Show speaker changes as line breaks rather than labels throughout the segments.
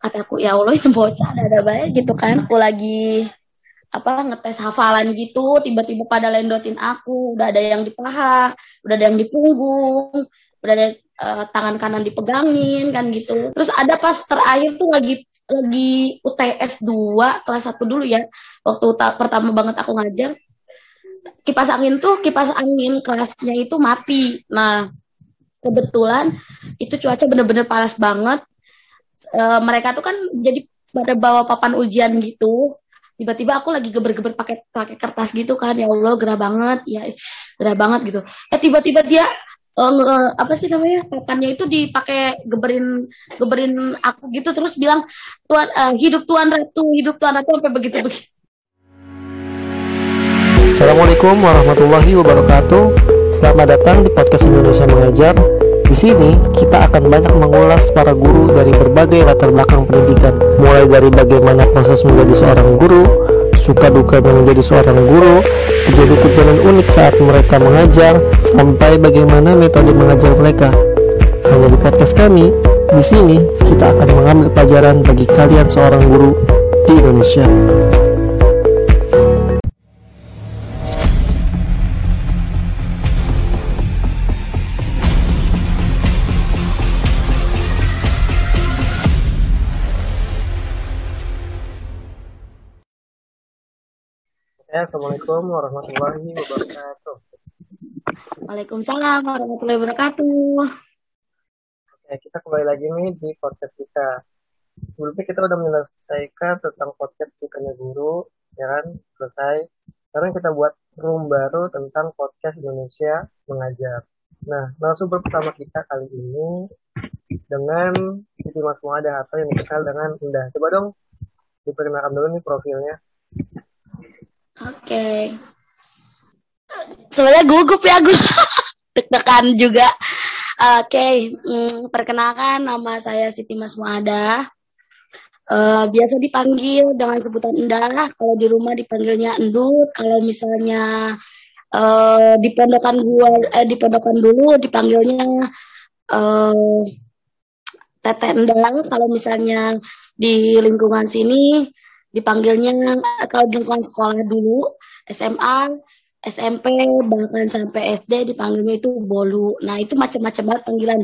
kataku ya Allah ini bocah ada baik gitu kan. Aku lagi apa ngetes hafalan gitu tiba-tiba pada lendotin aku. Udah ada yang di paha udah ada yang di punggung udah ada uh, tangan kanan dipegangin kan gitu. Terus ada pas terakhir tuh lagi lagi UTS 2 kelas 1 dulu ya. Waktu pertama banget aku ngajar. Kipas angin tuh kipas angin kelasnya itu mati. Nah kebetulan itu cuaca bener-bener panas banget e, mereka tuh kan jadi pada bawa papan ujian gitu. Tiba-tiba aku lagi geber-geber pakai pakai kertas gitu kan. Ya Allah gerah banget. Ya gerah banget gitu. Eh tiba-tiba dia uh, apa sih namanya papannya itu dipakai geberin geberin aku gitu. Terus bilang tuan uh, hidup tuan ratu hidup tuan ratu sampai begitu begitu.
Assalamualaikum warahmatullahi wabarakatuh. Selamat datang di podcast Indonesia Mengajar. Di sini kita akan banyak mengulas para guru dari berbagai latar belakang pendidikan, mulai dari bagaimana proses menjadi seorang guru, suka dukanya menjadi seorang guru, kejadian-kejadian unik saat mereka mengajar, sampai bagaimana metode mengajar mereka. Hanya di podcast kami, di sini kita akan mengambil pelajaran bagi kalian seorang guru di Indonesia. Assalamualaikum warahmatullahi wabarakatuh.
Waalaikumsalam warahmatullahi wabarakatuh.
Oke, kita kembali lagi nih di podcast kita. Sebelumnya kita udah menyelesaikan tentang podcast bukannya guru, ya kan? Selesai. Sekarang kita buat room baru tentang podcast Indonesia mengajar. Nah, narasumber pertama kita kali ini dengan Siti Mas Muada atau yang dikenal dengan Indah. Coba dong diperkenalkan dulu nih profilnya.
Oke. Sebenarnya gugup ya gue. Deg-degan juga. Oke, okay. hmm, perkenalkan nama saya Siti Mas Muada. Uh, biasa dipanggil dengan sebutan Indah. Kalau di rumah dipanggilnya Endut. Kalau misalnya uh, di pondokan gua, eh, di pondokan dulu dipanggilnya uh, Teteh Endang. Kalau misalnya di lingkungan sini dipanggilnya kalau di sekolah dulu SMA SMP bahkan sampai SD dipanggilnya itu bolu. Nah itu macam-macam banget panggilan.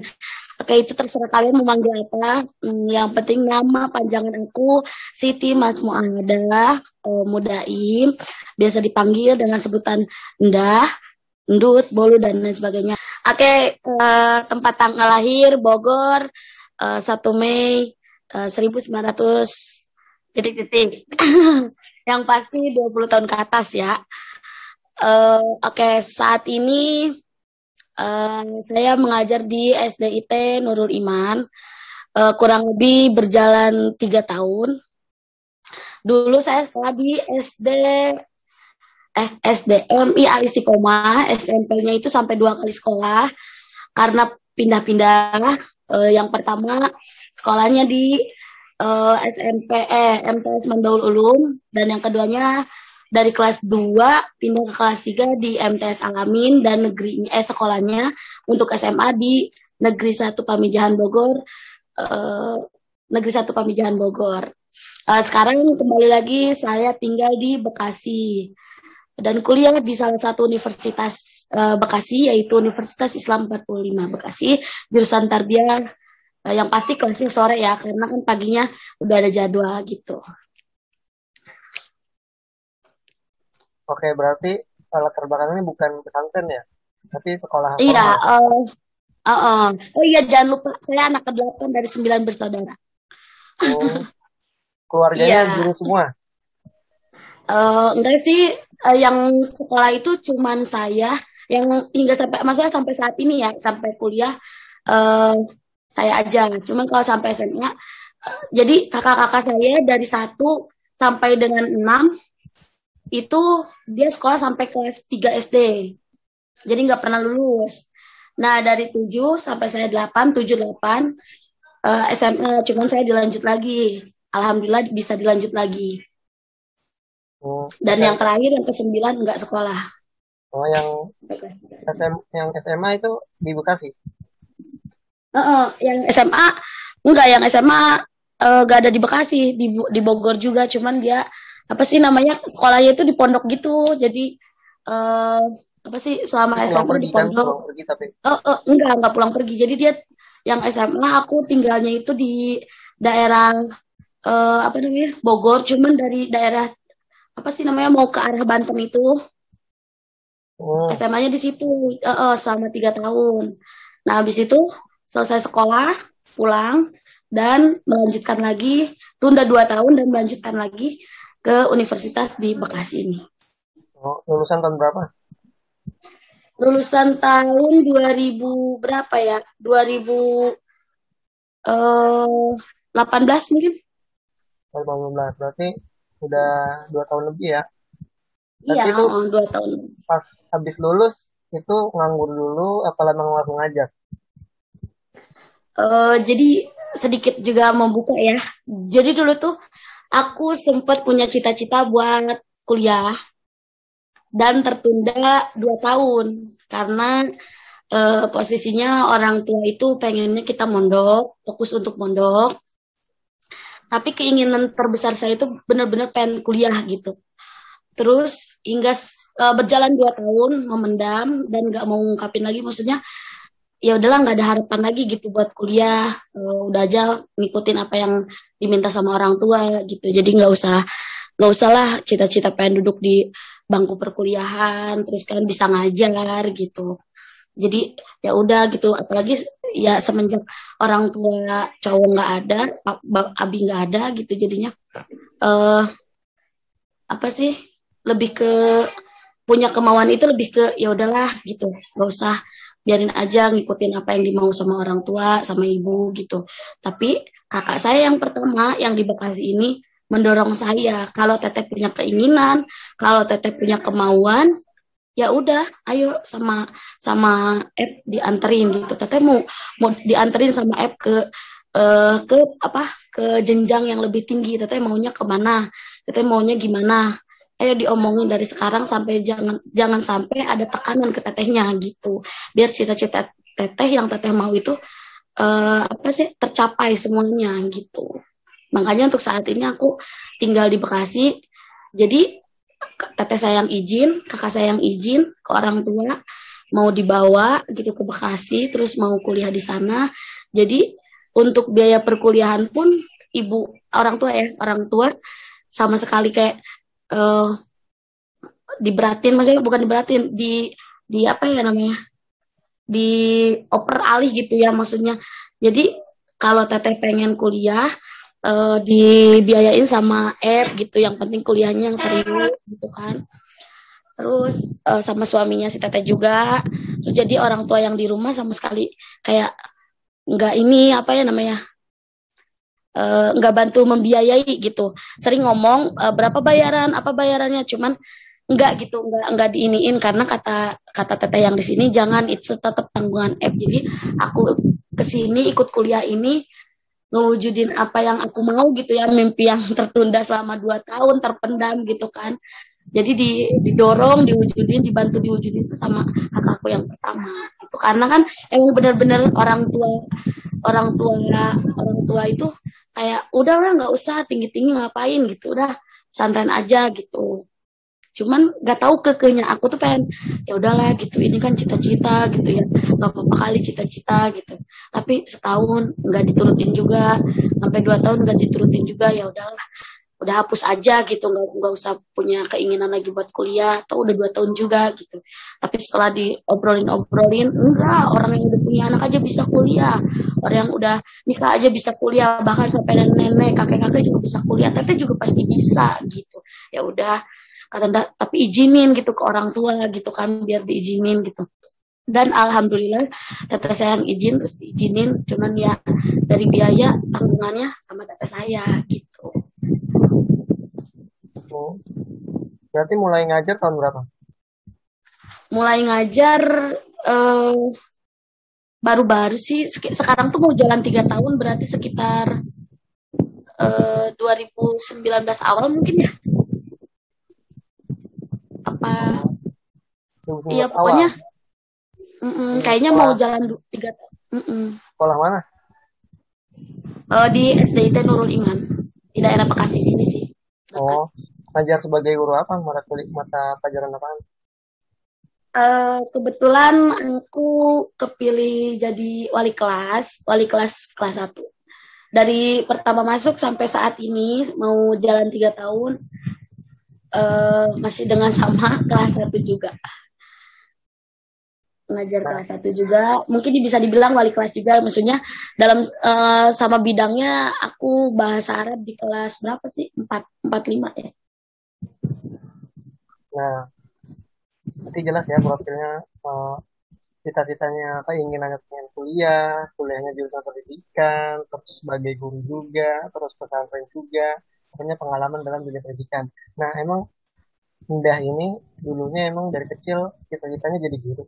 Oke itu terserah kalian mau manggil apa. Hmm, yang penting nama panjangan aku Siti Mas Muada uh, Mudaim. Biasa dipanggil dengan sebutan Ndah, Ndut, Bolu dan lain sebagainya. Oke uh, tempat tanggal lahir Bogor uh, 1 Mei uh, 1900 titik-titik. yang pasti 20 tahun ke atas ya. Uh, Oke, okay, saat ini uh, saya mengajar di SDIT Nurul Iman. Uh, kurang lebih berjalan tiga tahun. Dulu saya sekolah di SD eh SDM I Istiqomah, SMP-nya itu sampai dua kali sekolah karena pindah-pindah. Uh, yang pertama sekolahnya di uh, eh, SMP eh MTS Mandaul Ulum dan yang keduanya dari kelas 2 pindah ke kelas 3 di MTS Alamin dan negeri eh sekolahnya untuk SMA di Negeri 1 Pamijahan Bogor uh, Negeri 1 Pamijahan Bogor. Uh, sekarang kembali lagi saya tinggal di Bekasi dan kuliah di salah satu universitas uh, Bekasi yaitu Universitas Islam 45 Bekasi jurusan Tarbiyah yang pasti kelasnya sore ya karena kan paginya udah ada jadwal gitu.
Oke, berarti latar belakang ini bukan pesantren ya, tapi sekolah.
Iya, uh, uh, uh. oh iya jangan lupa saya anak ke-8 dari sembilan bersaudara.
Oh, keluarganya yeah. guru semua?
Uh, enggak sih, uh, yang sekolah itu cuman saya yang hingga sampai maksudnya sampai saat ini ya sampai kuliah uh, saya aja. Cuman kalau sampai SMA, jadi kakak-kakak saya dari satu sampai dengan enam itu dia sekolah sampai kelas 3 SD. Jadi nggak pernah lulus. Nah, dari 7 sampai saya 8, 7 8 uh, SMA, cuman saya dilanjut lagi. Alhamdulillah bisa dilanjut lagi. Oh, Dan yang terakhir yang ke-9 nggak sekolah.
Oh, yang SM, yang SMA itu di Bekasi?
Uh, uh, yang SMA enggak yang SMA uh, gak ada di Bekasi di di Bogor juga cuman dia apa sih namanya sekolahnya itu di pondok gitu jadi uh, apa sih selama SMA di kan, pondok. Kan, pergi, tapi... oh, oh enggak enggak pulang pergi jadi dia yang SMA aku tinggalnya itu di daerah uh, apa namanya Bogor cuman dari daerah apa sih namanya mau ke arah Banten itu. Oh. SMA-nya di situ uh, uh, selama tiga tahun. Nah habis itu selesai sekolah pulang dan melanjutkan lagi tunda dua tahun dan melanjutkan lagi ke universitas di Bekasi ini.
Oh, lulusan tahun berapa?
Lulusan tahun 2000 berapa ya? 2018 eh, mungkin.
2018 berarti udah dua tahun lebih ya?
Berarti iya, itu oh, dua tahun.
Pas habis lulus itu nganggur dulu, apa memang langsung ngajar?
Uh, jadi sedikit juga membuka ya. Jadi dulu tuh aku sempat punya cita-cita buat kuliah dan tertunda dua tahun karena uh, posisinya orang tua itu pengennya kita mondok, fokus untuk mondok. Tapi keinginan terbesar saya itu benar-benar pengen kuliah gitu. Terus hingga uh, berjalan dua tahun memendam dan nggak mau ngungkapin lagi, maksudnya ya udahlah nggak ada harapan lagi gitu buat kuliah. Uh, udah aja ngikutin apa yang diminta sama orang tua gitu. Jadi nggak usah nggak usah lah cita-cita pengen duduk di bangku perkuliahan terus kan bisa ngajar gitu. Jadi ya udah gitu. Apalagi ya semenjak orang tua cowok nggak ada abi nggak ada gitu jadinya. Uh, apa sih? Lebih ke punya kemauan itu lebih ke ya udahlah gitu. Nggak usah biarin aja ngikutin apa yang dimau sama orang tua sama ibu gitu. Tapi kakak saya yang pertama yang di Bekasi ini mendorong saya. Kalau teteh punya keinginan kalau teteh punya kemauan ya udah ayo sama sama F dianterin gitu. Teteh mau mau dianterin sama F ke uh, ke apa ke jenjang yang lebih tinggi. Teteh maunya ke mana? Teteh maunya gimana ayo diomongin dari sekarang sampai jangan jangan sampai ada tekanan ke tetehnya gitu. Biar cita-cita teteh yang teteh mau itu uh, apa sih tercapai semuanya gitu. Makanya untuk saat ini aku tinggal di Bekasi. Jadi teteh saya yang izin kakak saya yang izin ke orang tua mau dibawa gitu ke Bekasi terus mau kuliah di sana. Jadi untuk biaya perkuliahan pun ibu orang tua ya orang tua sama sekali kayak uh, diberatin maksudnya bukan diberatin di di apa ya namanya? Di oper alih gitu ya maksudnya. Jadi kalau teteh pengen kuliah uh, dibiayain sama F gitu yang penting kuliahnya yang serius gitu kan. Terus uh, sama suaminya si teteh juga. Terus jadi orang tua yang di rumah sama sekali kayak nggak ini apa ya namanya nggak uh, bantu membiayai gitu. Sering ngomong uh, berapa bayaran apa bayarannya cuman nggak gitu nggak nggak diiniin karena kata kata teteh yang di sini jangan itu tetap tanggungan app jadi aku ke sini ikut kuliah ini ngewujudin apa yang aku mau gitu ya mimpi yang tertunda selama dua tahun terpendam gitu kan. Jadi di, didorong diwujudin dibantu diwujudin sama kakakku yang pertama itu karena kan emang benar-benar orang tua orang tua orang tua itu kayak udah lah nggak usah tinggi tinggi ngapain? Gitu. Udah santai aja gitu. Cuman nggak tahu kekehnya aku tuh pengen ya udahlah gitu. Ini kan cita-cita gitu ya. Nggak apa-apa kali cita-cita gitu. Tapi setahun nggak diturutin juga. Sampai dua tahun nggak diturutin juga ya udahlah udah hapus aja gitu nggak nggak usah punya keinginan lagi buat kuliah atau udah dua tahun juga gitu. Tapi setelah diobrolin obrolin enggak orang yang udah punya anak aja bisa kuliah. Orang yang udah nikah aja bisa kuliah bahkan sampai nenek kakek kakek juga bisa kuliah teteh juga pasti bisa gitu. Ya udah kata tapi izinin gitu ke orang tua gitu kan biar diizinin gitu. Dan alhamdulillah teteh saya yang izin terus diizinin cuman ya dari biaya tanggungannya sama teteh saya gitu
Oh. Berarti mulai ngajar tahun berapa?
Mulai ngajar eh, baru-baru sih. Sekarang tuh mau jalan tiga tahun berarti sekitar uh, eh, 2019 awal mungkin ya. Apa? Iya pokoknya. Mm -mm, kayaknya mau jalan tiga. Mm -mm.
Sekolah mana?
Kalau di SDIT Nurul Iman di daerah Bekasi sini sih.
Oh, ngajar sebagai guru apa? Mata kuliah mata pelajaran apa?
Uh, kebetulan aku kepilih jadi wali kelas, wali kelas kelas 1. Dari pertama masuk sampai saat ini mau jalan tiga tahun uh, masih dengan sama kelas 1 juga ngajar nah. kelas satu juga. Mungkin bisa dibilang wali kelas juga. Maksudnya dalam uh, sama bidangnya aku bahasa Arab di kelas berapa sih? Empat empat lima ya.
Nah nanti jelas ya profilnya uh, cita-citanya apa ingin anak pengen kuliah kuliahnya jurusan pendidikan terus sebagai guru juga terus pesantren juga punya pengalaman dalam dunia pendidikan. Nah emang Indah ini dulunya emang dari kecil cita-citanya jadi guru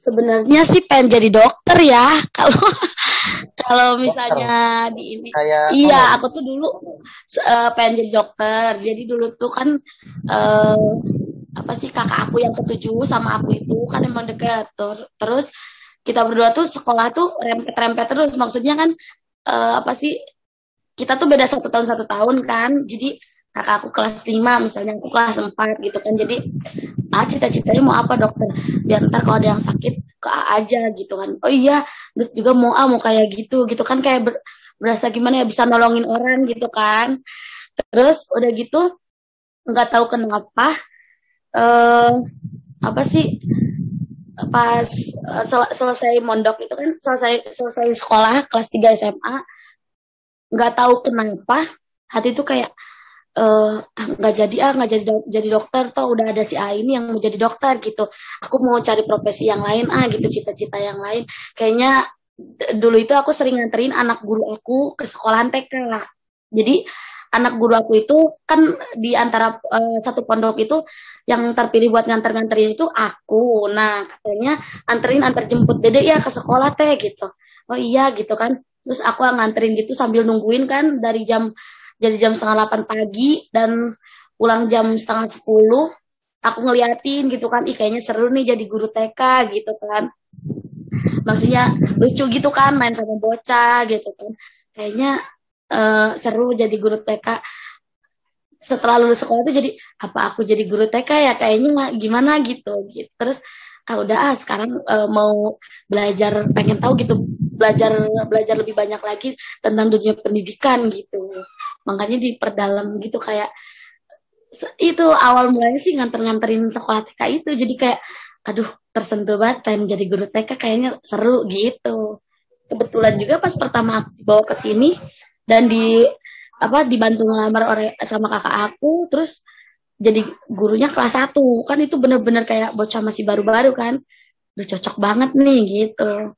Sebenarnya sih pengen jadi dokter ya. Kalau kalau misalnya dokter. di ini. Kayak iya aku tuh dulu uh, pengen jadi dokter. Jadi dulu tuh kan uh, apa sih kakak aku yang ketujuh sama aku itu kan emang deket. Terus terus kita berdua tuh sekolah tuh rempet rempet terus. Maksudnya kan uh, apa sih kita tuh beda satu tahun satu tahun kan. Jadi kakak aku kelas 5 misalnya aku kelas 4 gitu kan. Jadi ah cita-citanya mau apa dokter? Biar ntar kalau ada yang sakit ke A aja gitu kan. Oh iya juga mau A mau kayak gitu. Gitu kan kayak ber, berasa gimana ya bisa nolongin orang gitu kan. Terus udah gitu nggak tahu kenapa eh apa sih pas uh, selesai mondok itu kan selesai selesai sekolah kelas 3 SMA nggak tahu kenapa hati itu kayak nggak uh, jadi ah nggak jadi jadi dokter toh udah ada si A ini yang mau jadi dokter gitu. Aku mau cari profesi yang lain ah gitu cita-cita yang lain. Kayaknya dulu itu aku sering nganterin anak guru aku ke sekolah TK lah jadi anak guru aku itu kan di antara uh, satu pondok itu yang terpilih buat nganter-nganterin itu aku. Nah katanya anterin antar jemput dede ya ke sekolah teh gitu. Oh iya gitu kan. Terus aku nganterin gitu sambil nungguin kan dari jam jadi jam setengah delapan pagi dan pulang jam setengah sepuluh aku ngeliatin gitu kan ih kayaknya seru nih jadi guru TK gitu kan. Maksudnya lucu gitu kan main sama bocah gitu kan. Kayaknya uh, seru jadi guru TK setelah lulus sekolah itu jadi apa aku jadi guru TK ya? Kayaknya gimana gitu gitu. Terus ah udah ah sekarang uh, mau belajar pengen tahu gitu belajar belajar lebih banyak lagi tentang dunia pendidikan gitu. Makanya diperdalam gitu kayak itu awal mulanya sih nganter-nganterin sekolah TK itu. Jadi kayak aduh tersentuh banget pengen jadi guru TK kayaknya seru gitu. Kebetulan juga pas pertama aku dibawa ke sini dan di apa dibantu ngelamar oleh sama kakak aku terus jadi gurunya kelas 1 kan itu bener-bener kayak bocah masih baru-baru kan. Udah cocok banget nih gitu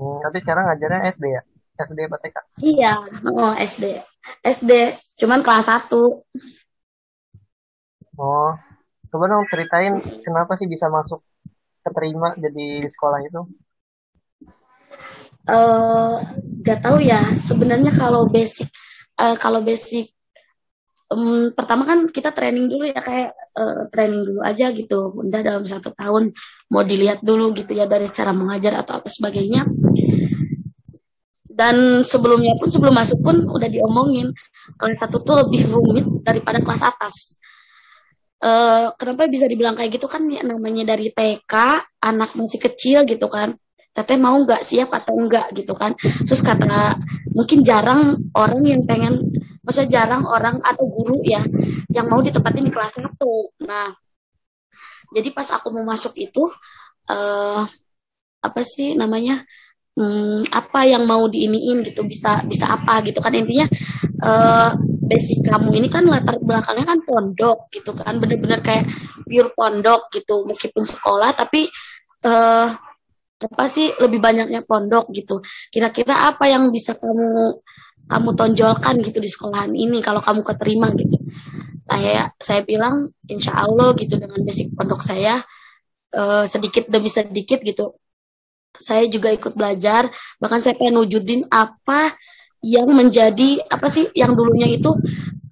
Hmm, tapi sekarang ngajarnya SD ya? SD apa TK?
Iya, oh SD. SD, cuman kelas 1.
Oh, coba dong ceritain kenapa sih bisa masuk keterima jadi sekolah itu?
Eh, uh, gak tahu ya. Sebenarnya kalau basic, uh, kalau basic um, pertama kan kita training dulu ya kayak uh, training dulu aja gitu udah dalam satu tahun mau dilihat dulu gitu ya dari cara mengajar atau apa sebagainya dan sebelumnya pun sebelum masuk pun udah diomongin kelas satu tuh lebih rumit daripada kelas atas. Uh, kenapa bisa dibilang kayak gitu? Kan ya, namanya dari TK anak masih kecil gitu kan. Teteh mau nggak siap atau enggak gitu kan? Terus kata mungkin jarang orang yang pengen maksudnya jarang orang atau guru ya yang mau ditempatin di kelas satu. Nah jadi pas aku mau masuk itu uh, apa sih namanya hmm, apa yang mau diiniin gitu bisa bisa apa gitu kan intinya uh, basic kamu ini kan latar belakangnya kan pondok gitu kan bener-bener kayak pure pondok gitu meskipun sekolah tapi uh, apa sih lebih banyaknya pondok gitu. Kira-kira apa yang bisa kamu kamu tonjolkan gitu di sekolahan ini kalau kamu keterima gitu. Saya saya bilang insya Allah gitu dengan basic pondok saya uh, sedikit demi sedikit gitu. Saya juga ikut belajar, bahkan saya pengen wujudin apa yang menjadi apa sih yang dulunya itu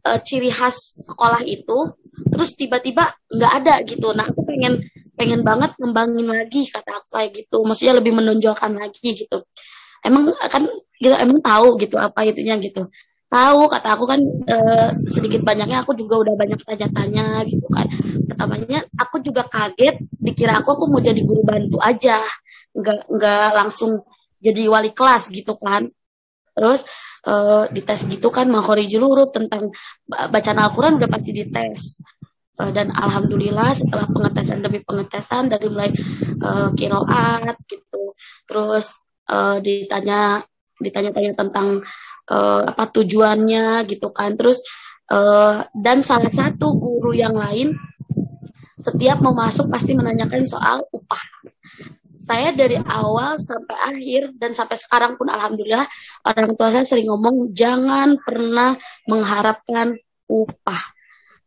uh, ciri khas sekolah itu terus tiba-tiba nggak ada gitu. Nah aku pengen pengen banget ngembangin lagi kata aku kayak gitu. Maksudnya lebih menonjolkan lagi gitu. Emang kan gitu emang tahu gitu apa itunya gitu. Tahu kata aku kan e, sedikit banyaknya aku juga udah banyak tanya-tanya gitu kan. Pertamanya aku juga kaget dikira aku aku mau jadi guru bantu aja nggak nggak langsung jadi wali kelas gitu kan. Terus e, dites gitu kan makhorijul huruf tentang bacaan Al-Quran udah pasti dites. E, dan alhamdulillah setelah pengetesan demi pengetesan dari mulai e, kiroat gitu. Terus e, ditanya ditanya-tanya tentang uh, apa tujuannya gitu kan. Terus uh, dan salah satu guru yang lain setiap mau masuk pasti menanyakan soal upah saya dari awal sampai akhir dan sampai sekarang pun alhamdulillah orang tua saya sering ngomong jangan pernah mengharapkan upah.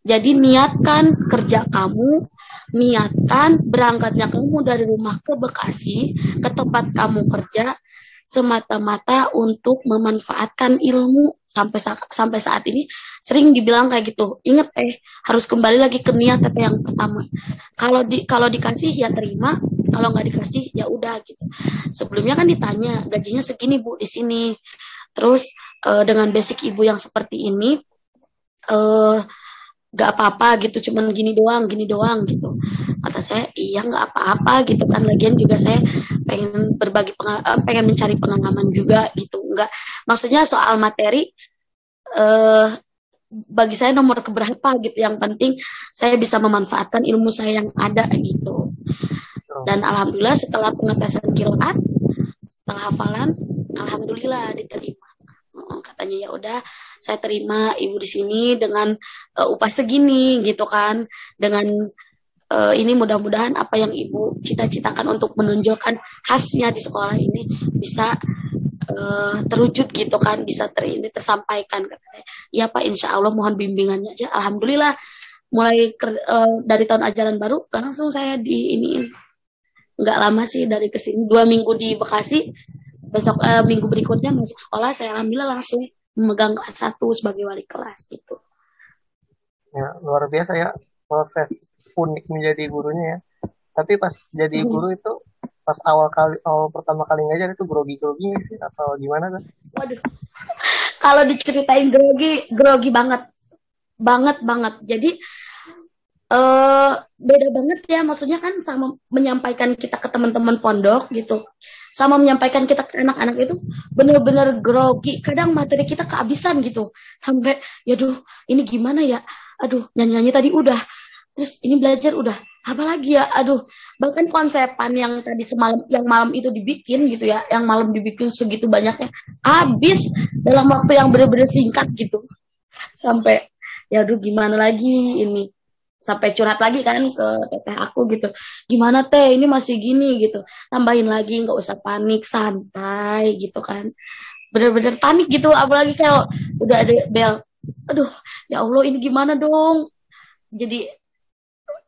Jadi niatkan kerja kamu, niatkan berangkatnya kamu dari rumah ke Bekasi, ke tempat kamu kerja, semata-mata untuk memanfaatkan ilmu. Sampai sampai saat ini sering dibilang kayak gitu. Inget eh harus kembali lagi ke niat tete yang pertama. Kalau di kalau dikasih ya terima kalau nggak dikasih ya udah gitu. Sebelumnya kan ditanya gajinya segini bu di sini. Terus uh, dengan basic ibu yang seperti ini uh, gak apa-apa gitu. Cuman gini doang gini doang gitu. Kata saya iya nggak apa-apa gitu kan. Lagian juga saya pengen berbagi eh, pengen mencari pengalaman juga gitu. Nggak maksudnya soal materi eh bagi saya nomor keberapa gitu. Yang penting saya bisa memanfaatkan ilmu saya yang ada gitu dan alhamdulillah setelah pengetesan kiroat setelah hafalan alhamdulillah diterima. Katanya ya udah saya terima ibu di sini dengan uh, upah segini gitu kan. Dengan uh, ini mudah-mudahan apa yang ibu cita-citakan untuk menunjukkan khasnya di sekolah ini bisa uh, terwujud gitu kan bisa ter ini tersampaikan kata saya. Ya pak insya Allah mohon bimbingannya aja. Alhamdulillah mulai uh, dari tahun ajaran baru langsung saya di ini nggak lama sih dari ke sini dua minggu di Bekasi besok uh, minggu berikutnya masuk sekolah saya alhamdulillah langsung memegang kelas satu sebagai wali kelas gitu.
Ya luar biasa ya proses unik menjadi gurunya ya. Tapi pas jadi hmm. guru itu pas awal kali awal pertama kali ngajar itu grogi grogi sih atau gimana kan?
Waduh. Kalau diceritain grogi grogi banget banget banget. Jadi uh, beda banget ya. Maksudnya kan sama menyampaikan kita ke teman-teman pondok gitu. Sama menyampaikan kita ke anak-anak itu bener-bener grogi. Kadang materi kita kehabisan gitu. Sampai ya duh ini gimana ya? Aduh nyanyi-nyanyi tadi udah. Terus ini belajar udah. Apalagi ya? Aduh. Bahkan konsepan yang tadi semalam yang malam itu dibikin gitu ya yang malam dibikin segitu banyaknya habis dalam waktu yang bener-bener singkat gitu. Sampai ya aduh gimana lagi ini sampai curhat lagi kan ke teteh aku gitu. Gimana teh? Ini masih gini gitu. Tambahin lagi nggak usah panik santai gitu kan. Bener-bener panik gitu apalagi kalau udah ada bel aduh ya allah ini gimana dong? Jadi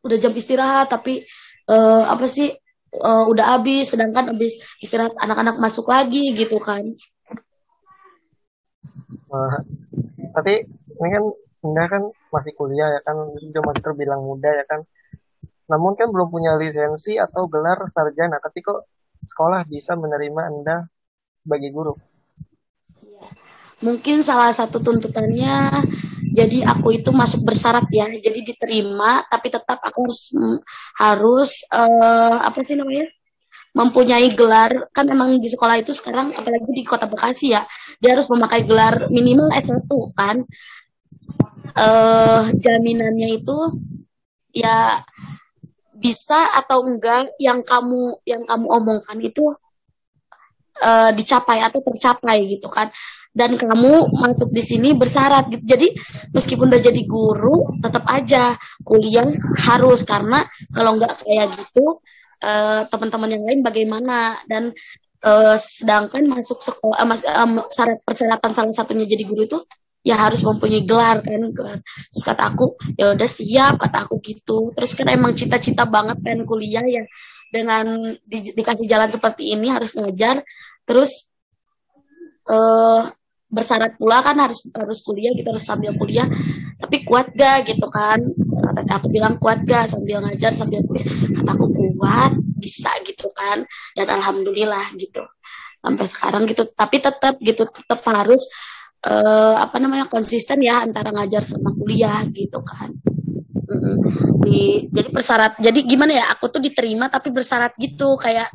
udah jam istirahat tapi uh, apa sih uh, udah habis sedangkan habis istirahat anak-anak masuk lagi gitu kan.
Uh, tapi ini kan Indah kan masih kuliah ya kan? Sudah masih terbilang muda ya kan? Namun kan belum punya lisensi atau gelar sarjana tapi kok sekolah bisa menerima Anda sebagai guru?
Iya. mungkin salah satu tuntutannya jadi aku itu masuk bersyarat ya. Jadi diterima tapi tetap aku harus harus uh, apa sih namanya? Mempunyai gelar. Kan emang di sekolah itu sekarang apalagi di kota Bekasi ya dia harus memakai gelar minimal S1 kan uh, jaminannya itu ya bisa atau enggak yang kamu yang kamu omongkan itu uh, dicapai atau tercapai gitu kan. Dan kamu masuk di sini bersyarat gitu. Jadi meskipun udah jadi guru tetap aja kuliah harus. Karena kalau enggak kayak gitu uh, teman-teman yang lain bagaimana? Dan uh, sedangkan masuk sekolah uh, mas, uh, syarat persyaratan salah satunya jadi guru itu ya harus mempunyai gelar kan gelar. terus kata aku ya udah siap kata aku gitu. Terus kan emang cita-cita banget pengen kuliah ya. Dengan di, dikasih jalan seperti ini harus ngajar. Terus uh, bersyarat pula kan harus harus kuliah gitu harus sambil kuliah. Tapi kuat gak gitu kan? Kata aku bilang kuat gak sambil ngajar sambil kuliah. Kata aku kuat bisa gitu kan. Dan alhamdulillah gitu. Sampai sekarang gitu. Tapi tetap gitu tetap harus uh, apa namanya konsisten ya antara ngajar sama kuliah gitu kan. Di jadi persyarat jadi gimana ya aku tuh diterima tapi bersyarat gitu kayak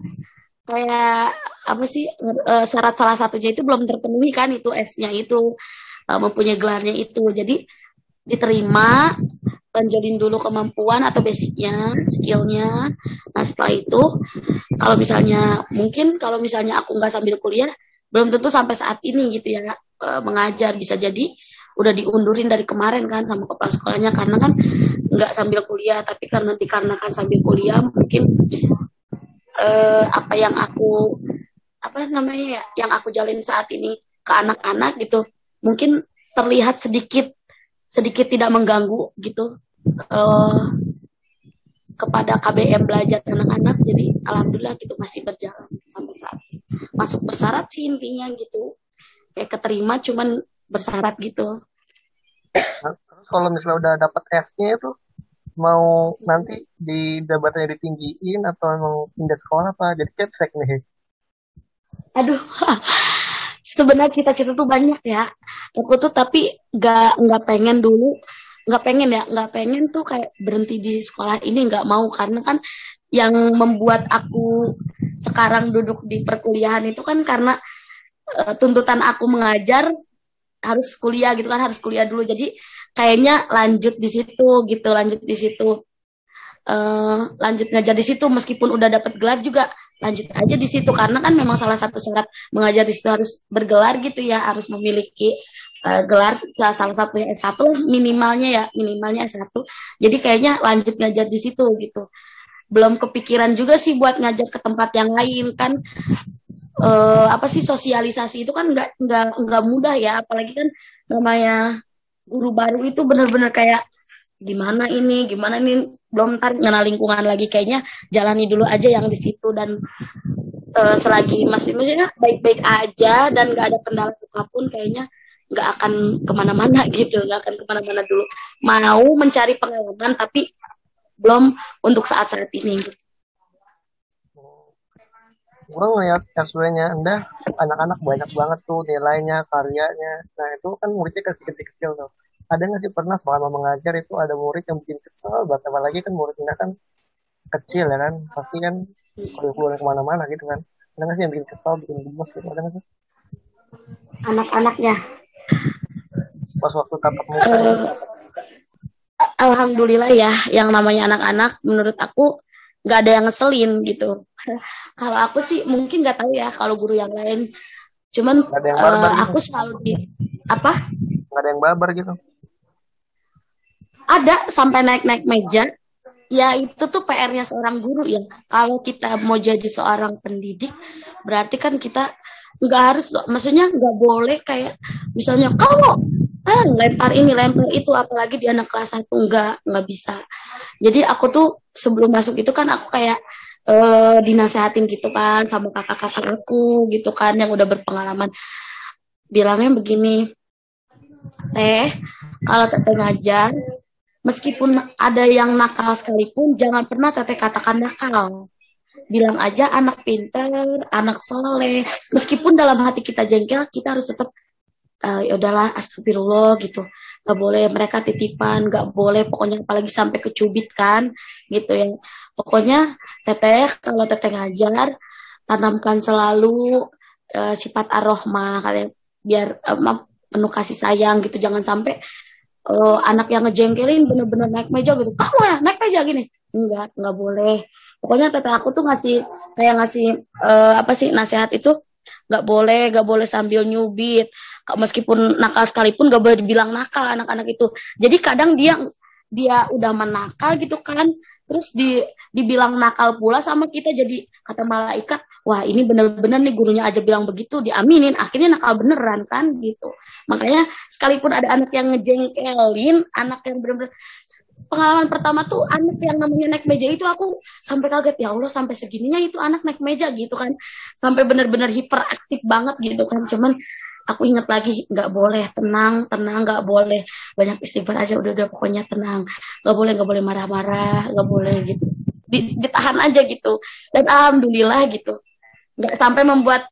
kayak apa sih uh, syarat salah satunya itu belum terpenuhi kan itu S-nya itu uh, mempunyai gelarnya itu. Jadi diterima lanjutin dulu kemampuan atau basicnya skillnya. Nah setelah itu kalau misalnya mungkin kalau misalnya aku nggak sambil kuliah belum tentu sampai saat ini gitu ya uh, mengajar bisa jadi udah diundurin dari kemarin kan sama kepala sekolahnya karena kan nggak sambil kuliah tapi karena dikarenakan sambil kuliah mungkin uh, apa yang aku apa namanya ya yang aku jalin saat ini ke anak-anak gitu mungkin terlihat sedikit sedikit tidak mengganggu gitu uh, kepada KBM belajar anak-anak. Jadi alhamdulillah gitu masih berjalan sampai saat masuk bersyarat sih intinya gitu kayak keterima cuman bersyarat gitu
terus kalau misalnya udah dapat S-nya itu mau nanti di jabatannya ditinggiin atau mau pindah sekolah apa jadi capsek nih?
Aduh, sebenarnya cita-cita tuh banyak ya. Aku tuh tapi nggak nggak pengen dulu, nggak pengen ya, nggak pengen tuh kayak berhenti di sekolah ini nggak mau karena kan yang membuat aku sekarang duduk di perkuliahan itu kan karena uh, tuntutan aku mengajar harus kuliah gitu kan harus kuliah dulu. Jadi kayaknya lanjut di situ gitu lanjut di situ. Uh, lanjut ngajar di situ meskipun udah dapat gelar juga lanjut aja di situ. Karena kan memang salah satu syarat mengajar di situ harus bergelar gitu ya harus memiliki uh, gelar salah satunya S1 minimalnya ya minimalnya S1 jadi kayaknya lanjut ngajar di situ gitu. Belum kepikiran juga sih buat ngajar ke tempat yang lain kan uh, apa sih sosialisasi itu kan nggak nggak nggak mudah ya. Apalagi kan namanya guru baru itu benar-benar kayak gimana ini gimana ini? Belum ntar kenal lingkungan lagi. Kayaknya jalani dulu aja yang di situ dan uh, selagi masih maksudnya baik-baik aja dan nggak ada kendala apa pun kayaknya nggak akan ke mana-mana gitu nggak akan ke mana-mana dulu. Mau mencari pengalaman tapi belum untuk saat-saat ini gitu
gue ngeliat SW-nya Anda anak-anak banyak banget tuh nilainya karyanya. Nah itu kan muridnya kan kecil-kecil tuh. Ada nggak sih pernah selama mengajar itu ada murid yang bikin kesel banget? Apalagi kan muridnya kan kecil ya kan pasti kan kalau keluar ke mana-mana gitu kan. Ada nggak sih yang bikin kesel bikin gemes gitu? Ada nggak sih?
Anak-anaknya?
Pas waktu tatap muka.
Uh, Alhamdulillah ya yang namanya anak-anak menurut aku nggak ada yang ngeselin gitu. Kalau aku sih mungkin nggak tahu ya kalau guru yang lain. Cuman yang uh, gitu. aku selalu di apa?
Nggak ada yang babar gitu.
Ada sampai naik-naik meja. Ya itu tuh PR-nya seorang guru ya. Kalau kita mau jadi seorang pendidik berarti kan kita nggak harus maksudnya nggak boleh kayak misalnya kalau ah lempar ini lempar itu apalagi di anak kelas satu nggak nggak bisa. Jadi aku tuh sebelum masuk itu kan aku kayak uh, dinasehatin gitu kan sama kakak-kakak aku gitu kan yang udah berpengalaman. Bilangnya begini teh kalau teteh ngajar meskipun ada yang nakal sekalipun jangan pernah teteh katakan nakal. Bilang aja anak pintar anak soleh. Meskipun dalam hati kita jengkel kita harus tetap uh, ya udahlah astagfirullah gitu. Nggak boleh mereka titipan nggak boleh pokoknya apalagi sampai kecubit kan gitu ya. Pokoknya teteh kalau teteh ngajar tanamkan selalu uh, sifat arohma kalian biar uh, penuh kasih sayang gitu. Jangan sampai uh, anak yang ngejengkelin bener-bener naik meja gitu. Kamu ya naik meja gini? Enggak enggak boleh. Pokoknya teteh aku tuh ngasih kayak ngasih uh, apa sih nasihat itu nggak boleh nggak boleh sambil nyubit meskipun nakal sekalipun nggak boleh dibilang nakal anak-anak itu. Jadi kadang dia dia udah menakal gitu kan terus di dibilang nakal pula sama kita jadi kata malaikat wah ini bener-bener nih gurunya aja bilang begitu diaminin akhirnya nakal beneran kan gitu. Makanya sekalipun ada anak yang ngejengkelin anak yang bener-bener pengalaman pertama tuh anak yang namanya naik meja itu aku sampai kaget ya Allah sampai segininya itu anak naik meja gitu kan. Sampai benar-benar hiperaktif banget gitu kan. Cuman aku ingat lagi nggak boleh tenang tenang nggak boleh. Banyak istighfar aja udah udah pokoknya tenang. Nggak boleh nggak boleh marah-marah nggak boleh gitu. Ditahan aja gitu. Dan alhamdulillah gitu. Nggak sampai membuat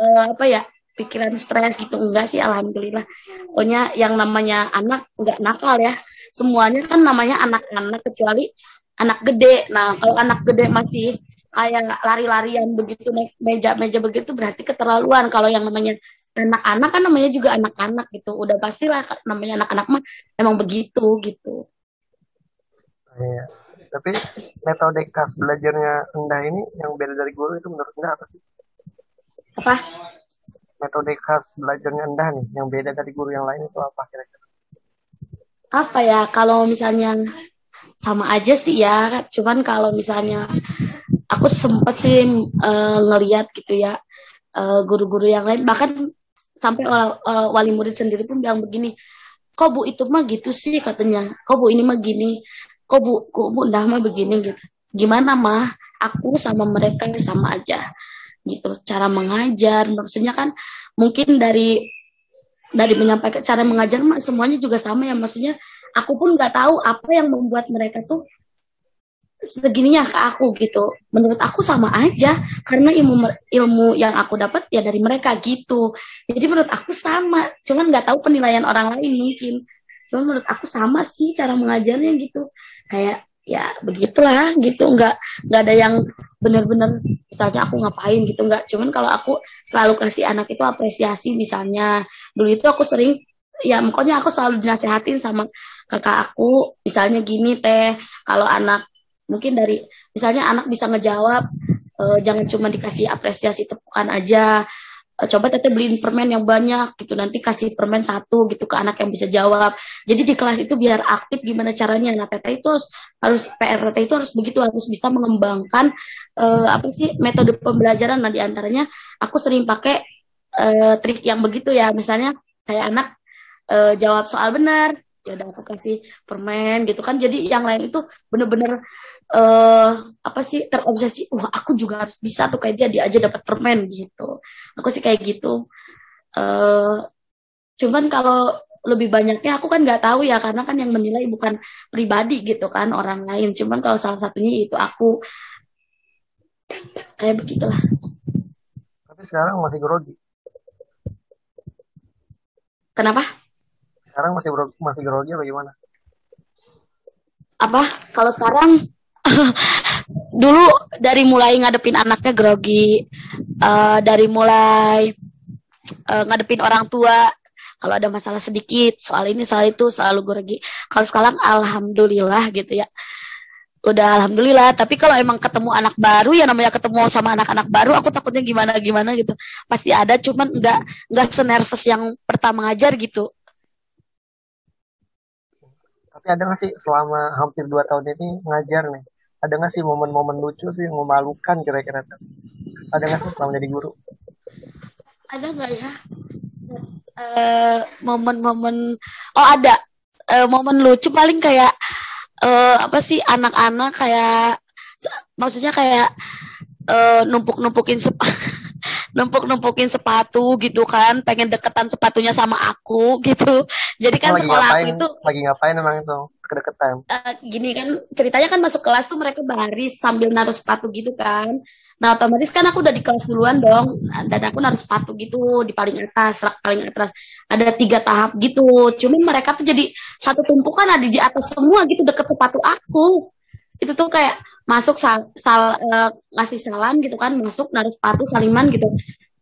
uh, apa ya pikiran stres gitu. Enggak sih alhamdulillah. Pokoknya yang namanya anak nggak nakal ya. Semuanya kan namanya anak-anak kecuali anak gede. Nah kalau anak gede masih kayak lari-larian begitu naik meja-meja begitu berarti keterlaluan. Kalau yang namanya anak-anak kan namanya juga anak-anak gitu. Udah pastilah namanya anak-anak mah emang begitu gitu.
Iya. Tapi metode khas belajarnya Endah ini yang beda dari guru itu menurut Endah apa sih?
Apa
metode khas belajarnya Endah nih yang beda dari guru yang lain itu apa kira-kira?
Apa ya kalau misalnya sama aja sih ya cuman kalau misalnya aku sempet sih uh, ngeliat gitu ya eh, guru-guru yang lain bahkan sampai uh, wali murid sendiri pun bilang begini kok bu itu mah gitu sih katanya kok bu ini mah gini kok bu kok bu ndah mah begini gitu. Gimana mah aku sama mereka sama aja gitu cara mengajar maksudnya kan mungkin dari dari menyampaikan cara mengajar semuanya juga sama ya maksudnya aku pun nggak tahu apa yang membuat mereka tuh segininya ke aku gitu. Menurut aku sama aja karena ilmu ilmu yang aku dapat ya dari mereka gitu. Jadi menurut aku sama, cuman nggak tahu penilaian orang lain mungkin. Cuman menurut aku sama sih cara mengajarnya gitu. Kayak ya begitulah gitu. Nggak nggak ada yang benar-benar misalnya aku ngapain gitu nggak. Cuman kalau aku selalu kasih anak itu apresiasi misalnya. Dulu itu aku sering ya pokoknya aku selalu dinasehatin sama kakak aku misalnya gini teh. Kalau anak mungkin dari misalnya anak bisa ngejawab uh, jangan cuma dikasih apresiasi tepukan aja coba teteh beliin permen yang banyak gitu nanti kasih permen satu gitu ke anak yang bisa jawab. Jadi di kelas itu biar aktif gimana caranya. Nah teteh itu harus harus PR teteh itu harus begitu harus bisa mengembangkan uh, apa sih metode pembelajaran. Nah di antaranya aku sering pakai uh, trik yang begitu ya. Misalnya kayak anak uh, jawab soal benar ya udah aku kasih permen gitu kan. Jadi yang lain itu bener-bener uh, apa sih terobsesi. Wah aku juga harus bisa tuh kayak dia dia aja dapat permen gitu. Aku sih kayak gitu. Uh, cuman kalau lebih banyaknya aku kan nggak tahu ya karena kan yang menilai bukan pribadi gitu kan orang lain. Cuman kalau salah satunya itu aku. Kayak begitulah.
Tapi sekarang masih grogi.
Kenapa
sekarang masih masih grogi apa gimana?
Apa? Kalau sekarang dulu dari mulai ngadepin anaknya grogi. Uh, dari mulai uh, ngadepin orang tua kalau ada masalah sedikit soal ini soal itu selalu grogi. Kalau sekarang alhamdulillah gitu ya. Udah alhamdulillah tapi kalau emang ketemu anak baru ya namanya ketemu sama anak-anak baru aku takutnya gimana gimana gitu. Pasti ada cuman nggak nggak senervous yang pertama ngajar gitu
tapi ada nggak sih selama hampir dua tahun ini ngajar nih ada nggak sih momen-momen lucu sih yang memalukan kira-kira ada nggak sih selama jadi guru?
Ada nggak ya? Uh, momen-momen oh ada. Uh, momen lucu paling kayak uh, apa sih anak-anak kayak maksudnya kayak uh, numpuk-numpukin numpuk-numpukin sepatu gitu kan pengen deketan sepatunya sama aku gitu. Jadi kan sekolah
ngapain,
aku itu
lagi ngapain emang itu? Kedeketan.
Uh, gini kan ceritanya kan masuk kelas tuh mereka baris sambil naruh sepatu gitu kan. Nah otomatis kan aku udah di kelas duluan dong. Dan aku naruh sepatu gitu di paling atas rak paling atas. Ada tiga tahap gitu. Cuman mereka tuh jadi satu tumpukan ada di atas semua gitu deket sepatu aku itu tuh kayak masuk sal, sal uh, ngasih salam gitu kan masuk naruh sepatu saliman gitu.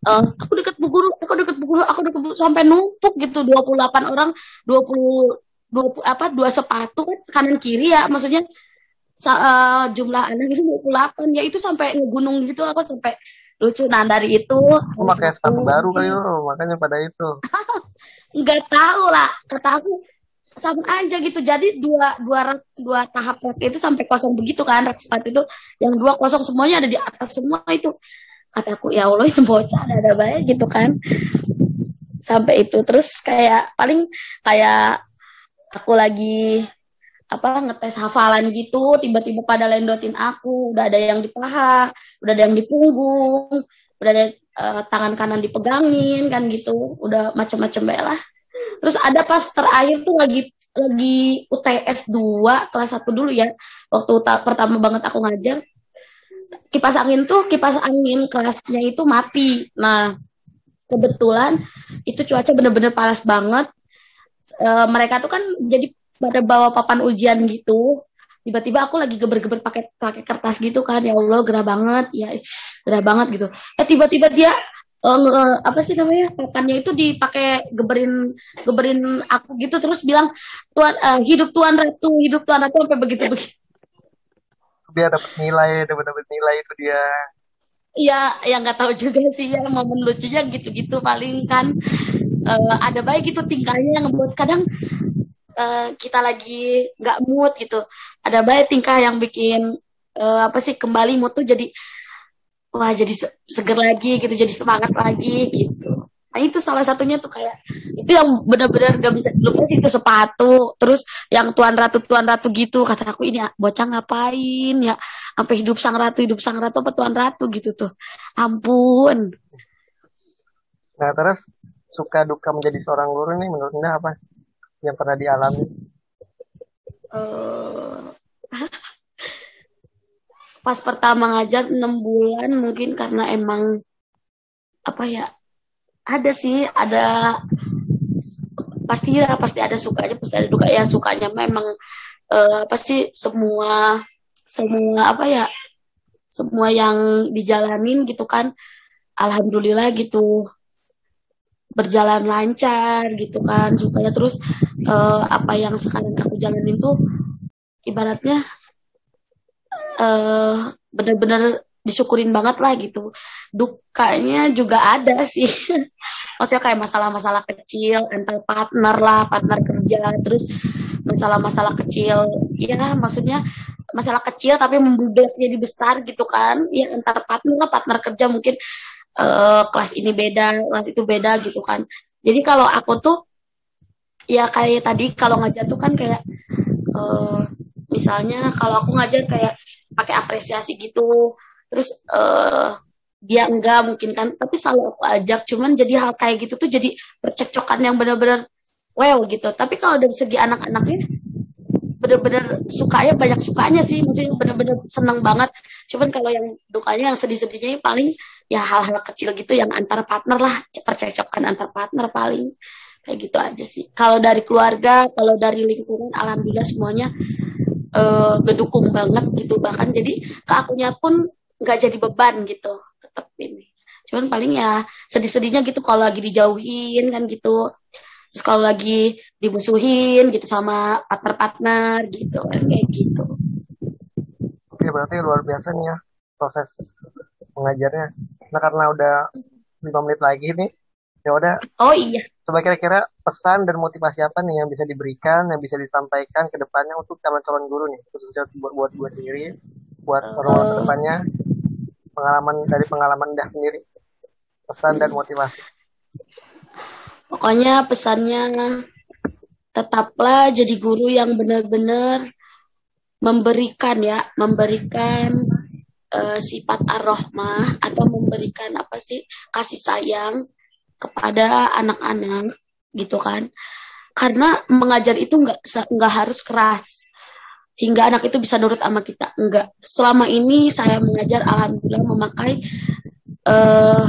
Uh, aku deket bu guru aku deket bu guru aku deket bu sampai numpuk gitu 28 orang 20 20 apa dua sepatu kan kanan kiri ya maksudnya uh, jumlah anak itu 28 ya itu sampai ngegunung gitu aku sampai lucu. Nah dari itu
aku pakai sepatu baru kali lo makanya pada itu.
Nggak tahu lah kata aku sama aja gitu. Jadi dua dua dua tahap rak itu sampai kosong begitu kan rak sepatu itu. Yang dua kosong semuanya ada di atas semua itu. Kataku ya allah ini bocah ada ada banyak gitu kan. Sampai itu. Terus kayak paling kayak aku lagi apa ngetes hafalan gitu tiba-tiba pada lendotin aku udah ada yang di paha udah ada yang di punggung udah ada uh, tangan kanan dipegangin kan gitu. Udah macam-macam lah terus ada pas terakhir tuh lagi lagi UTS 2 kelas 1 dulu ya. Waktu pertama banget aku ngajar. Kipas angin tuh kipas angin kelasnya itu mati. Nah kebetulan itu cuaca bener-bener panas banget. E, mereka tuh kan jadi pada bawa papan ujian gitu. Tiba-tiba aku lagi geber-geber pakai pakai kertas gitu kan. Ya Allah gerah banget. Ya gerah banget gitu. Eh tiba-tiba dia uh, apa sih namanya? Papannya itu dipakai geberin geberin aku gitu terus bilang tuan uh, hidup tuan ratu hidup tuan ratu sampai begitu begitu.
Dia dapat nilai dapat dapat nilai itu dia.
Iya, yang nggak tahu juga sih ya momen lucunya gitu-gitu paling kan. Uh, ada baik itu tingkahnya yang ngebuat kadang uh, kita lagi nggak mood gitu. Ada baik tingkah yang bikin uh, apa sih kembali mood tuh jadi wah jadi seger lagi gitu jadi semangat lagi gitu. Nah itu salah satunya tuh kayak itu yang benar-benar gak bisa dilepas itu sepatu terus yang tuan ratu tuan ratu gitu kata aku ini bocah ngapain ya? Sampai hidup sang ratu hidup sang ratu apa tuan ratu? Gitu tuh. Ampun.
Nah terus suka duka menjadi seorang guru nih menurut anda apa yang pernah dialami? Uh,
pas pertama ngajar enam bulan mungkin karena emang apa ya ada sih ada pasti ya pasti ada sukanya pasti ada duka. Yang sukanya memang uh, apa sih semua semua apa ya semua yang dijalanin gitu kan alhamdulillah gitu berjalan lancar gitu kan sukanya. Terus uh, apa yang sekarang aku jalanin tuh ibaratnya uh, bener-bener disyukurin banget lah gitu. Dukanya juga ada sih. Maksudnya kayak masalah-masalah kecil antar partner lah, partner kerja, terus masalah-masalah kecil. Ya maksudnya masalah kecil tapi membludak jadi besar gitu kan. Ya antar partner lah, partner kerja mungkin uh, kelas ini beda, kelas itu beda gitu kan. Jadi kalau aku tuh ya kayak tadi kalau ngajar tuh kan kayak uh, misalnya kalau aku ngajar kayak pakai apresiasi gitu. Terus uh, dia enggak mungkin kan tapi selalu aku ajak. Cuman jadi hal kayak gitu tuh jadi percekcokan yang benar-benar wow gitu. Tapi kalau dari segi anak-anaknya benar-benar sukanya banyak sukanya sih. Mungkin benar-benar seneng banget. Cuman kalau yang dukanya yang sedih-sedihnya paling ya hal-hal kecil gitu yang antar partner lah. Percekcokan antar partner paling. Kayak gitu aja sih. Kalau dari keluarga kalau dari lingkungan alhamdulillah semuanya uh, ngedukung banget gitu. Bahkan jadi ke akunya pun nggak jadi beban gitu tetap ini. Cuman paling ya sedih-sedihnya gitu kalau lagi dijauhin kan gitu. Terus kalau lagi dimusuhin gitu sama partner-partner gitu kayak gitu.
Oke berarti luar biasa nih ya proses mengajarnya. Nah karena udah lima menit lagi nih ya udah.
Oh iya.
Coba kira-kira pesan dan motivasi apa nih yang bisa diberikan yang bisa disampaikan ke depannya untuk calon-calon guru nih khususnya buat buat gue sendiri buat uh, orang ke depannya. Pengalaman dari pengalaman dah sendiri pesan dan motivasi.
Pokoknya pesannya tetaplah jadi guru yang benar-benar memberikan ya memberikan uh, sifat ar-rahmah atau memberikan apa sih kasih sayang kepada anak-anak gitu kan. Karena mengajar itu nggak nggak harus keras. Hingga anak itu bisa nurut sama kita. Enggak selama ini saya mengajar alhamdulillah memakai uh,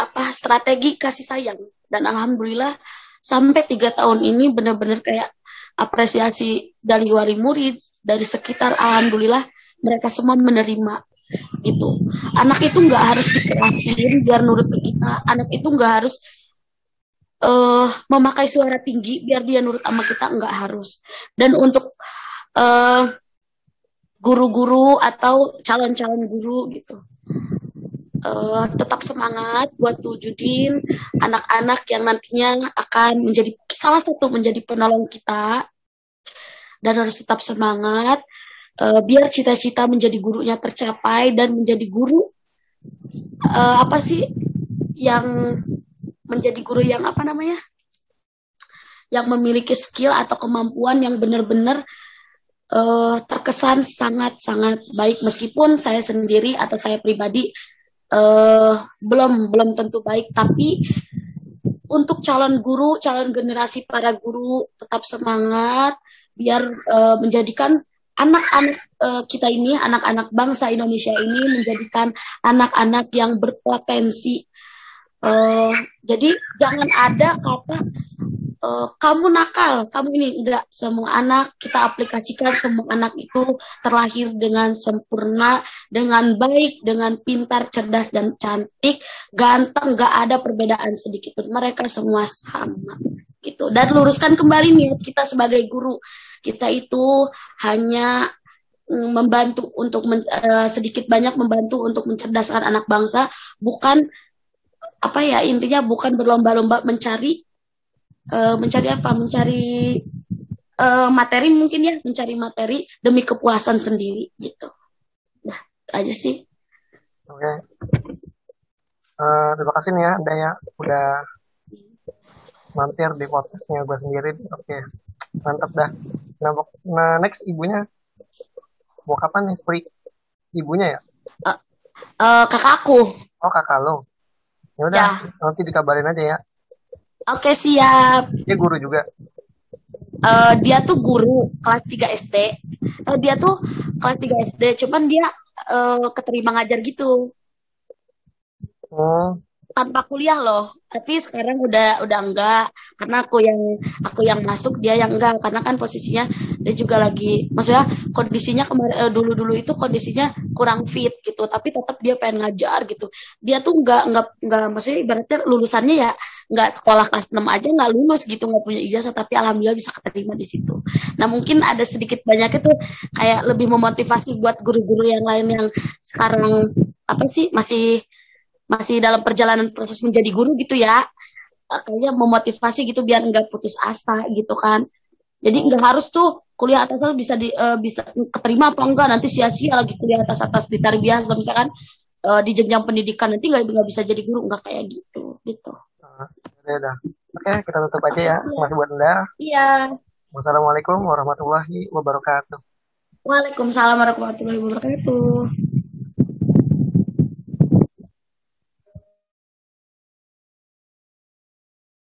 apa strategi kasih sayang. Dan alhamdulillah sampai tiga tahun ini benar-benar kayak apresiasi dari wali murid dari sekitar alhamdulillah mereka semua menerima gitu. Anak itu nggak harus dikerasin biar nurut ke kita. Anak itu nggak harus uh, memakai suara tinggi biar dia nurut sama kita nggak harus. Dan untuk guru guru-guru atau calon-calon guru gitu. Uh, tetap semangat buat wujudin anak-anak yang nantinya akan menjadi salah satu menjadi penolong kita. Dan harus tetap semangat uh, biar cita-cita menjadi gurunya tercapai dan menjadi guru uh, apa sih yang menjadi guru yang apa namanya? Yang memiliki skill atau kemampuan yang benar-benar uh, terkesan sangat-sangat baik. Meskipun saya sendiri atau saya pribadi uh, belum belum tentu baik. Tapi untuk calon guru, calon generasi para guru tetap semangat biar uh, menjadikan anak-anak uh, kita ini, anak-anak bangsa Indonesia ini menjadikan anak-anak yang berpotensi. Uh, jadi jangan ada kata uh, kamu nakal, kamu ini enggak semua anak kita aplikasikan semua anak itu terlahir dengan sempurna, dengan baik, dengan pintar, cerdas dan cantik, ganteng, enggak ada perbedaan sedikit pun. Mereka semua sama gitu. Dan luruskan kembali nih kita sebagai guru. Kita itu hanya mm, membantu untuk men, uh, sedikit banyak membantu untuk mencerdaskan anak bangsa, bukan apa ya intinya bukan berlomba-lomba mencari uh, mencari apa mencari uh, materi mungkin ya mencari materi demi kepuasan sendiri gitu nah aja sih
oke okay. uh, terima kasih nih ya Daya udah mampir di podcastnya gue sendiri oke okay. mantap dah nah, nah next ibunya mau kapan nih free ibunya ya
uh, uh, kakakku
oh kakak lo ya udah ya. nanti dikabarin aja ya
Oke siap.
Dia guru juga.
Uh, dia tuh guru kelas 3 SD. Uh, dia tuh kelas 3 SD, cuman dia uh, keterima ngajar gitu. Oh tanpa kuliah loh. Tapi sekarang udah udah enggak. Karena aku yang aku yang masuk dia yang enggak. Karena kan posisinya dia juga lagi maksudnya kondisinya kemarin eh, dulu dulu itu kondisinya kurang fit gitu. Tapi tetap dia pengen ngajar gitu. Dia tuh enggak enggak enggak maksudnya ibaratnya lulusannya ya enggak sekolah kelas 6 aja enggak lulus gitu enggak punya ijazah tapi alhamdulillah bisa keterima di situ. Nah mungkin ada sedikit banyak itu kayak lebih memotivasi buat guru-guru yang lain yang sekarang apa sih masih masih dalam perjalanan proses menjadi guru gitu ya. Kayaknya memotivasi gitu biar nggak putus asa gitu kan. Jadi nggak harus tuh kuliah atas atas bisa di uh, bisa keterima apa enggak nanti sia-sia lagi kuliah atas atas di tarbiyah misalkan uh, di jenjang pendidikan nanti nggak nggak bisa jadi guru nggak kayak gitu gitu.
Uh, udah, oke kita tutup aja ya. Masih buat anda.
Iya.
Wassalamualaikum warahmatullahi wabarakatuh.
Waalaikumsalam warahmatullahi wabarakatuh